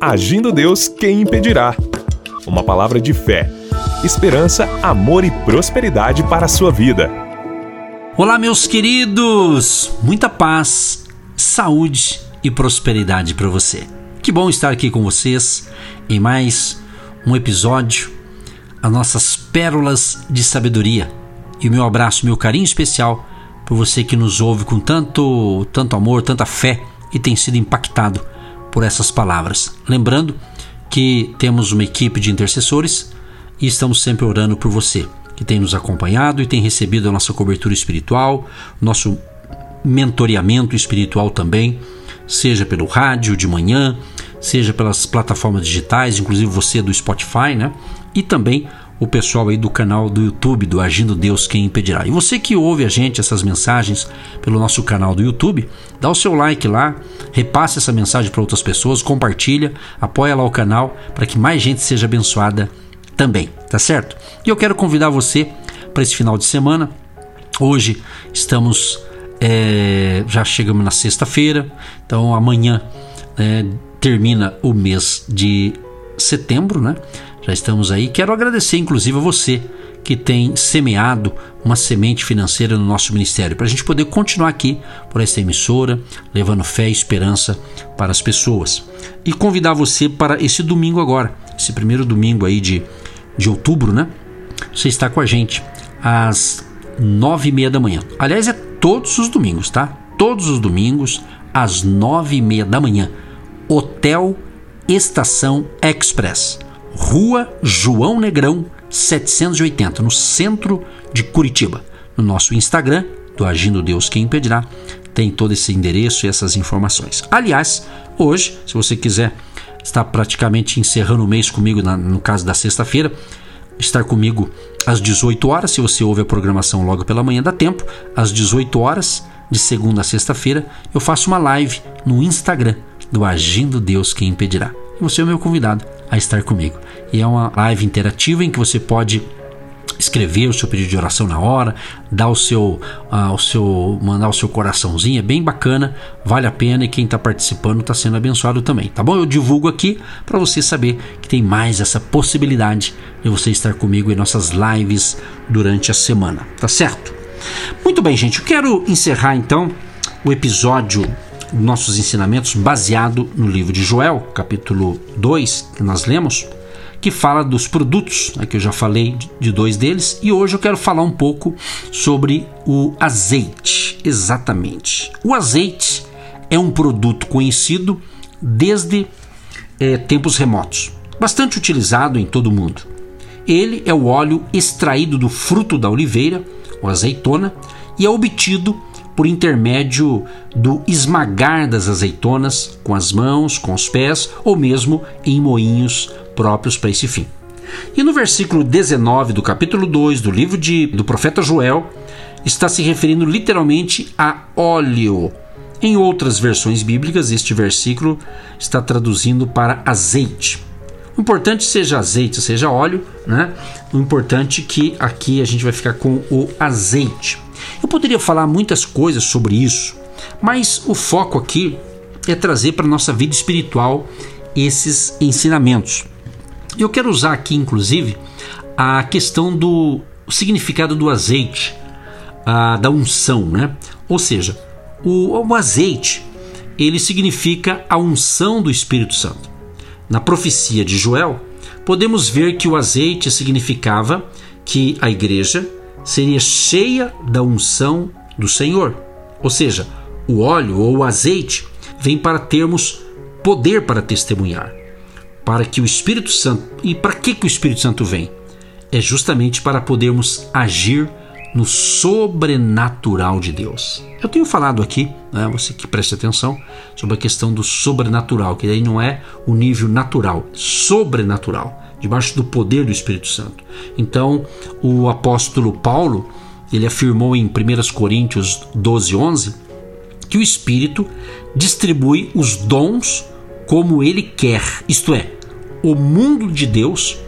Agindo Deus, quem impedirá? Uma palavra de fé, esperança, amor e prosperidade para a sua vida. Olá, meus queridos! Muita paz, saúde e prosperidade para você. Que bom estar aqui com vocês em mais um episódio, as nossas pérolas de sabedoria. E o meu abraço, meu carinho especial por você que nos ouve com tanto, tanto amor, tanta fé e tem sido impactado por essas palavras. Lembrando que temos uma equipe de intercessores e estamos sempre orando por você que tem nos acompanhado e tem recebido a nossa cobertura espiritual, nosso mentoreamento espiritual também, seja pelo rádio de manhã, seja pelas plataformas digitais, inclusive você do Spotify, né? E também o pessoal aí do canal do YouTube do Agindo Deus Quem Impedirá. E você que ouve a gente, essas mensagens pelo nosso canal do YouTube, dá o seu like lá, repasse essa mensagem para outras pessoas, compartilha, apoia lá o canal para que mais gente seja abençoada também, tá certo? E eu quero convidar você para esse final de semana. Hoje estamos, é, já chegamos na sexta-feira, então amanhã é, termina o mês de setembro, né? Já estamos aí. Quero agradecer, inclusive, a você que tem semeado uma semente financeira no nosso ministério, para a gente poder continuar aqui por essa emissora, levando fé e esperança para as pessoas. E convidar você para esse domingo agora, esse primeiro domingo aí de, de outubro, né? Você está com a gente às nove e meia da manhã. Aliás, é todos os domingos, tá? Todos os domingos, às nove e meia da manhã. Hotel Estação Express. Rua João Negrão 780, no centro de Curitiba. No nosso Instagram, do Agindo Deus Quem Impedirá, tem todo esse endereço e essas informações. Aliás, hoje, se você quiser estar praticamente encerrando o mês comigo, na, no caso da sexta-feira, estar comigo às 18 horas, se você ouve a programação logo pela manhã, dá tempo, às 18 horas, de segunda a sexta-feira, eu faço uma live no Instagram do Agindo Deus Quem Impedirá. Você é o meu convidado a estar comigo. E é uma live interativa em que você pode escrever o seu pedido de oração na hora, dar o seu, uh, o seu, mandar o seu coraçãozinho, é bem bacana, vale a pena e quem está participando está sendo abençoado também, tá bom? Eu divulgo aqui para você saber que tem mais essa possibilidade de você estar comigo em nossas lives durante a semana, tá certo? Muito bem, gente, eu quero encerrar então o episódio nossos ensinamentos baseado no livro de Joel, capítulo 2, que nós lemos, que fala dos produtos, né, que eu já falei de dois deles, e hoje eu quero falar um pouco sobre o azeite. Exatamente. O azeite é um produto conhecido desde é, tempos remotos, bastante utilizado em todo o mundo. Ele é o óleo extraído do fruto da oliveira, ou azeitona, e é obtido por intermédio do esmagar das azeitonas com as mãos, com os pés ou mesmo em moinhos próprios para esse fim. E no versículo 19 do capítulo 2 do livro de, do profeta Joel, está se referindo literalmente a óleo. Em outras versões bíblicas, este versículo está traduzindo para azeite. O importante seja azeite, seja óleo, né? O importante é que aqui a gente vai ficar com o azeite. Eu poderia falar muitas coisas sobre isso, mas o foco aqui é trazer para nossa vida espiritual esses ensinamentos. Eu quero usar aqui, inclusive, a questão do significado do azeite, a, da unção, né? Ou seja, o, o azeite ele significa a unção do Espírito Santo. Na profecia de Joel, podemos ver que o azeite significava que a igreja seria cheia da unção do Senhor. Ou seja, o óleo ou o azeite vem para termos poder para testemunhar, para que o Espírito Santo. E para que, que o Espírito Santo vem? É justamente para podermos agir no sobrenatural de Deus. Eu tenho falado aqui, né, você que preste atenção, sobre a questão do sobrenatural, que aí não é o nível natural, sobrenatural debaixo do poder do Espírito Santo. Então, o apóstolo Paulo, ele afirmou em 1 Coríntios 12, 11, que o Espírito distribui os dons como ele quer, isto é, o mundo de Deus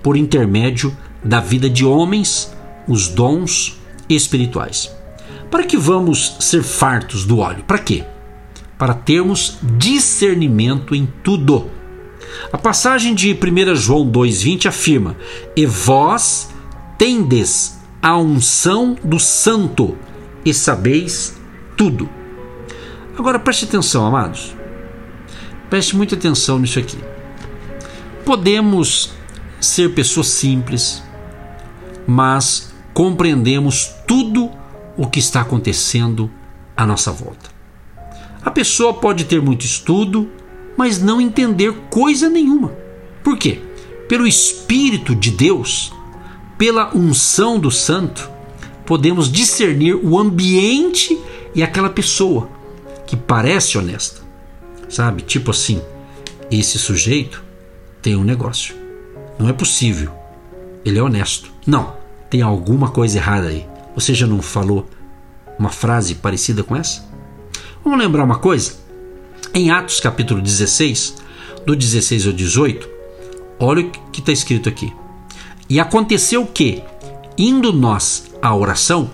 por intermédio da vida de homens, os dons espirituais. Para que vamos ser fartos do óleo? Para quê? Para termos discernimento em tudo A passagem de 1 João 2,20 afirma: E vós tendes a unção do Santo e sabeis tudo. Agora preste atenção, amados. Preste muita atenção nisso aqui. Podemos ser pessoas simples, mas compreendemos tudo o que está acontecendo à nossa volta. A pessoa pode ter muito estudo, mas não entender coisa nenhuma. Por quê? Pelo Espírito de Deus, pela unção do Santo, podemos discernir o ambiente e aquela pessoa que parece honesta. Sabe? Tipo assim, esse sujeito tem um negócio. Não é possível. Ele é honesto. Não, tem alguma coisa errada aí. Você já não falou uma frase parecida com essa? Vamos lembrar uma coisa? Em Atos capítulo 16, do 16 ao 18, olha o que está escrito aqui. E aconteceu que, indo nós à oração,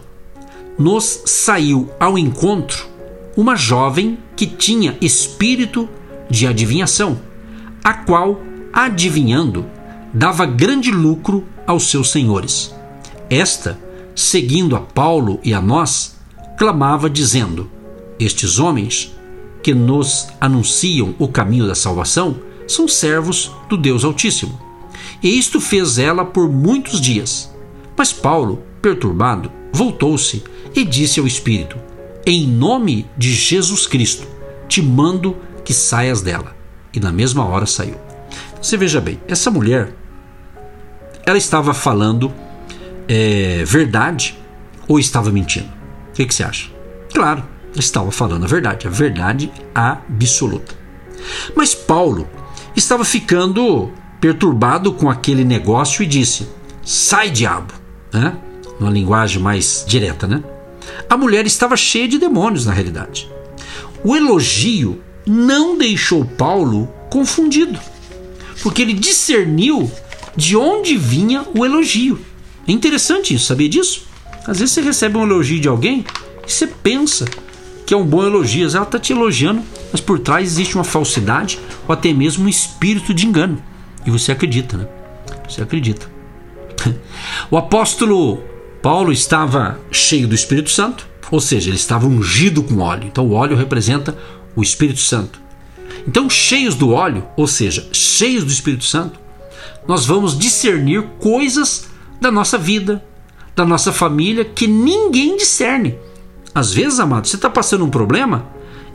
nos saiu ao encontro uma jovem que tinha espírito de adivinhação, a qual, adivinhando, dava grande lucro aos seus senhores. Esta, seguindo a Paulo e a nós, clamava, dizendo: Estes homens que nos anunciam o caminho da salvação são servos do Deus Altíssimo. E isto fez ela por muitos dias. Mas Paulo, perturbado, voltou-se e disse ao Espírito: Em nome de Jesus Cristo, te mando que saias dela. E na mesma hora saiu. Você veja bem, essa mulher, ela estava falando é, verdade ou estava mentindo? O que, que você acha? Claro, estava falando a verdade, a verdade absoluta. Mas Paulo estava ficando perturbado com aquele negócio e disse: Sai, diabo! Né? Numa linguagem mais direta, né? A mulher estava cheia de demônios, na realidade. O elogio não deixou Paulo confundido, porque ele discerniu de onde vinha o elogio. É interessante isso, sabia disso? Às vezes você recebe um elogio de alguém e você pensa que é um bom elogio, ela está te elogiando, mas por trás existe uma falsidade ou até mesmo um espírito de engano. E você acredita, né? Você acredita. O apóstolo Paulo estava cheio do Espírito Santo, ou seja, ele estava ungido com óleo. Então o óleo representa o Espírito Santo. Então, cheios do óleo, ou seja, cheios do Espírito Santo, nós vamos discernir coisas da nossa vida, da nossa família, que ninguém discerne. Às vezes, amado, você está passando um problema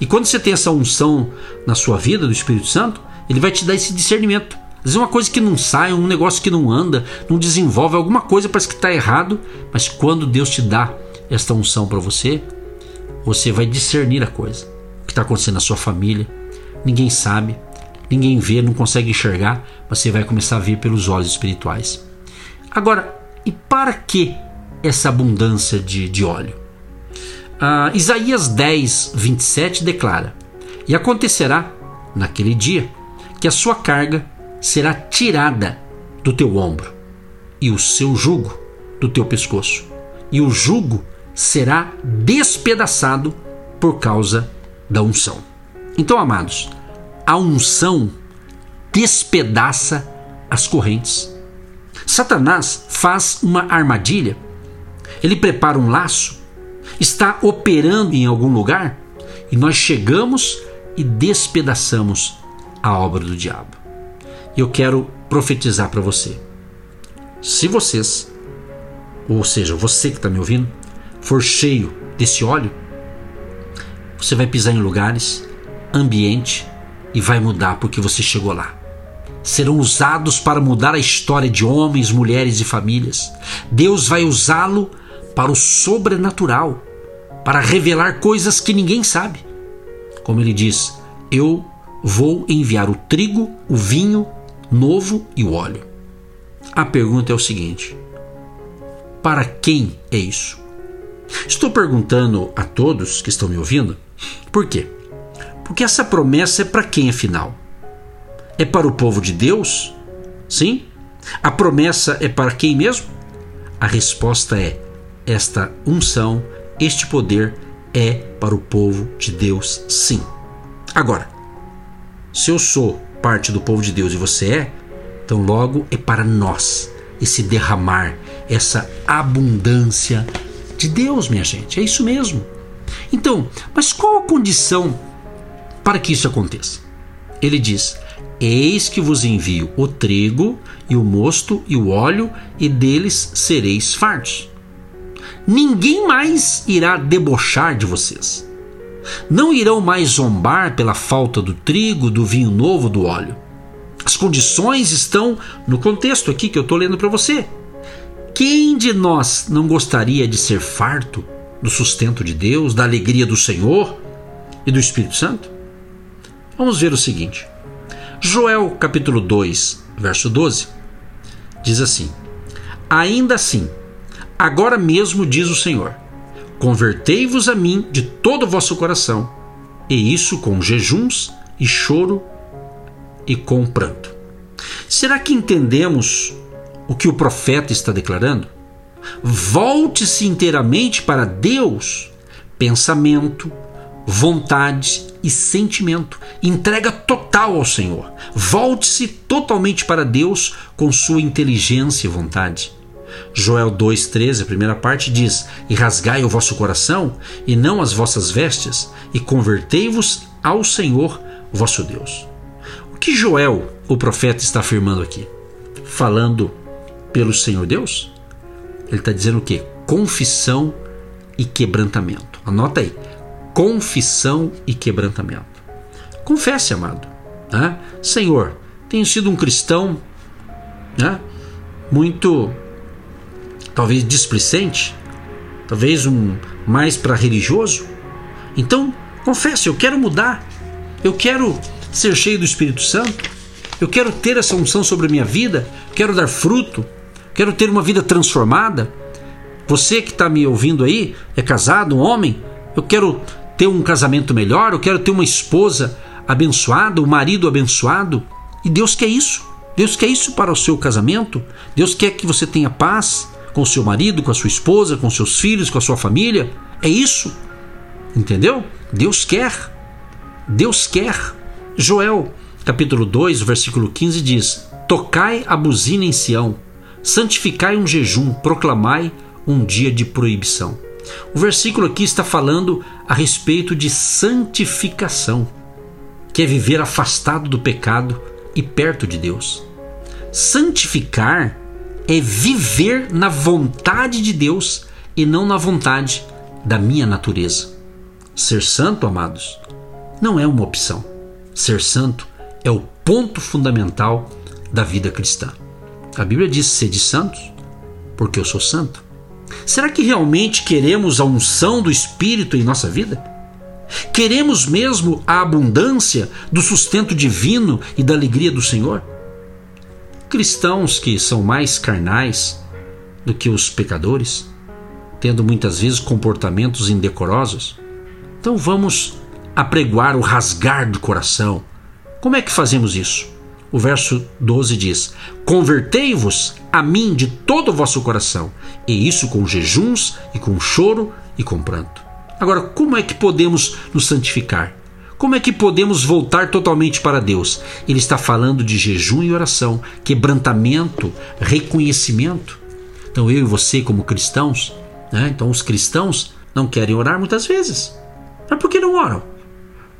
e quando você tem essa unção na sua vida do Espírito Santo, ele vai te dar esse discernimento. Às vezes, uma coisa que não sai, um negócio que não anda, não desenvolve, alguma coisa parece que está errado, mas quando Deus te dá esta unção para você, você vai discernir a coisa. O que está acontecendo na sua família, ninguém sabe, ninguém vê, não consegue enxergar, mas você vai começar a ver pelos olhos espirituais. Agora, e para que essa abundância de, de óleo? Uh, Isaías 10, 27 declara: E acontecerá naquele dia que a sua carga será tirada do teu ombro, e o seu jugo do teu pescoço, e o jugo será despedaçado por causa da unção. Então, amados, a unção despedaça as correntes. Satanás faz uma armadilha, ele prepara um laço está operando em algum lugar e nós chegamos e despedaçamos a obra do diabo. E eu quero profetizar para você. Se vocês, ou seja, você que está me ouvindo, for cheio desse óleo, você vai pisar em lugares, ambiente e vai mudar porque você chegou lá. Serão usados para mudar a história de homens, mulheres e famílias. Deus vai usá-lo para o sobrenatural para revelar coisas que ninguém sabe. Como ele diz: Eu vou enviar o trigo, o vinho novo e o óleo. A pergunta é o seguinte: para quem é isso? Estou perguntando a todos que estão me ouvindo, por quê? Porque essa promessa é para quem afinal? É para o povo de Deus? Sim? A promessa é para quem mesmo? A resposta é: esta unção este poder é para o povo de Deus, sim. Agora, se eu sou parte do povo de Deus e você é, então logo é para nós esse derramar, essa abundância de Deus, minha gente. É isso mesmo. Então, mas qual a condição para que isso aconteça? Ele diz: Eis que vos envio o trigo e o mosto e o óleo, e deles sereis fartos. Ninguém mais irá debochar de vocês. Não irão mais zombar pela falta do trigo, do vinho novo, do óleo. As condições estão no contexto aqui que eu estou lendo para você. Quem de nós não gostaria de ser farto do sustento de Deus, da alegria do Senhor e do Espírito Santo? Vamos ver o seguinte. Joel capítulo 2, verso 12, diz assim: Ainda assim, agora mesmo diz o Senhor: Convertei-vos a mim de todo o vosso coração, e isso com jejuns e choro e com pranto. Será que entendemos o que o profeta está declarando? Volte-se inteiramente para Deus, pensamento, vontade e sentimento. Entrega total ao Senhor. Volte-se totalmente para Deus com sua inteligência e vontade. Joel 2,13, a primeira parte diz: E rasgai o vosso coração, e não as vossas vestes, e convertei-vos ao Senhor vosso Deus. O que Joel, o profeta, está afirmando aqui? Falando pelo Senhor Deus? Ele está dizendo o que? Confissão e quebrantamento. Anota aí confissão e quebrantamento. Confesse, amado. Né? Senhor, tenho sido um cristão né? muito, talvez displicente, talvez um mais para religioso. Então, confesse, eu quero mudar. Eu quero ser cheio do Espírito Santo. Eu quero ter essa unção sobre a minha vida. Quero dar fruto. Quero ter uma vida transformada. Você que está me ouvindo aí, é casado, um homem. Eu quero ter um casamento melhor, eu quero ter uma esposa abençoada, um marido abençoado. E Deus quer isso. Deus quer isso para o seu casamento. Deus quer que você tenha paz com seu marido, com a sua esposa, com seus filhos, com a sua família. É isso. Entendeu? Deus quer. Deus quer. Joel, capítulo 2, versículo 15 diz: Tocai a buzina em Sião, santificai um jejum, proclamai um dia de proibição. O versículo aqui está falando a respeito de santificação, que é viver afastado do pecado e perto de Deus. Santificar é viver na vontade de Deus e não na vontade da minha natureza. Ser santo, amados, não é uma opção. Ser santo é o ponto fundamental da vida cristã. A Bíblia diz: sede santos, porque eu sou santo. Será que realmente queremos a unção do Espírito em nossa vida? Queremos mesmo a abundância do sustento divino e da alegria do Senhor? Cristãos que são mais carnais do que os pecadores, tendo muitas vezes comportamentos indecorosos, então vamos apregoar o rasgar do coração. Como é que fazemos isso? O verso 12 diz: Convertei-vos a mim de todo o vosso coração, e isso com jejuns e com choro e com pranto. Agora, como é que podemos nos santificar? Como é que podemos voltar totalmente para Deus? Ele está falando de jejum e oração, quebrantamento, reconhecimento. Então, eu e você, como cristãos, né? então os cristãos não querem orar muitas vezes. Mas por que não oram?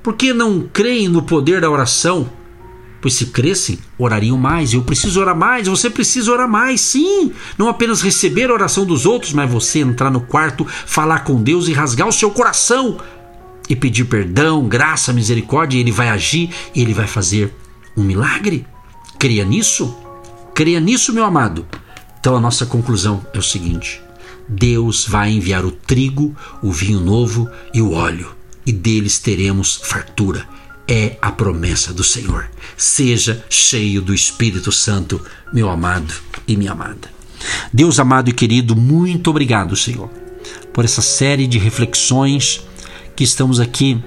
Por que não creem no poder da oração? Pois se crescem, orariam mais. Eu preciso orar mais, você precisa orar mais, sim. Não apenas receber a oração dos outros, mas você entrar no quarto, falar com Deus e rasgar o seu coração e pedir perdão, graça, misericórdia, Ele vai agir e Ele vai fazer um milagre. Creia nisso? Creia nisso, meu amado. Então a nossa conclusão é o seguinte: Deus vai enviar o trigo, o vinho novo e o óleo, e deles teremos fartura é a promessa do Senhor. Seja cheio do Espírito Santo, meu amado e minha amada. Deus amado e querido, muito obrigado, Senhor, por essa série de reflexões que estamos aqui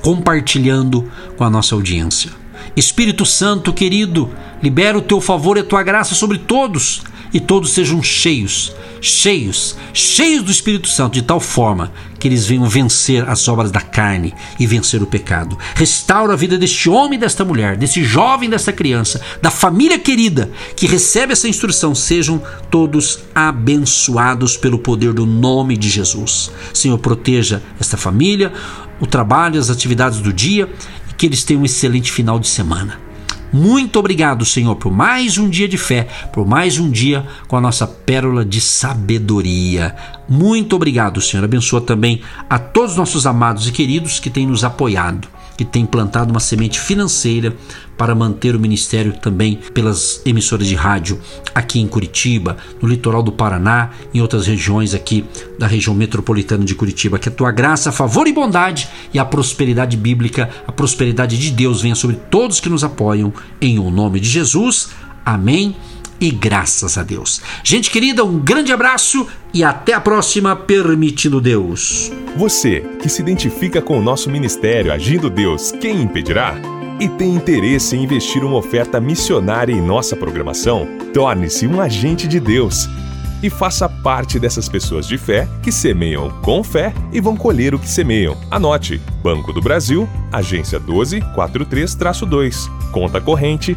compartilhando com a nossa audiência. Espírito Santo querido, libera o teu favor e a tua graça sobre todos e todos sejam cheios, cheios, cheios do Espírito Santo, de tal forma que eles venham vencer as obras da carne e vencer o pecado. Restaura a vida deste homem desta mulher, desse jovem, desta criança, da família querida que recebe essa instrução. Sejam todos abençoados pelo poder do nome de Jesus. Senhor, proteja esta família, o trabalho, as atividades do dia e que eles tenham um excelente final de semana. Muito obrigado, Senhor, por mais um dia de fé, por mais um dia com a nossa pérola de sabedoria. Muito obrigado, Senhor. Abençoa também a todos os nossos amados e queridos que têm nos apoiado que tem plantado uma semente financeira para manter o ministério também pelas emissoras de rádio aqui em Curitiba, no litoral do Paraná, em outras regiões aqui da região metropolitana de Curitiba. Que a tua graça, favor e bondade e a prosperidade bíblica, a prosperidade de Deus venha sobre todos que nos apoiam, em o nome de Jesus. Amém e graças a Deus. Gente querida, um grande abraço e até a próxima, permitindo Deus. Você que se identifica com o nosso ministério Agindo Deus, quem impedirá? E tem interesse em investir uma oferta missionária em nossa programação? Torne-se um agente de Deus e faça parte dessas pessoas de fé que semeiam com fé e vão colher o que semeiam. Anote: Banco do Brasil, agência 1243-2, conta corrente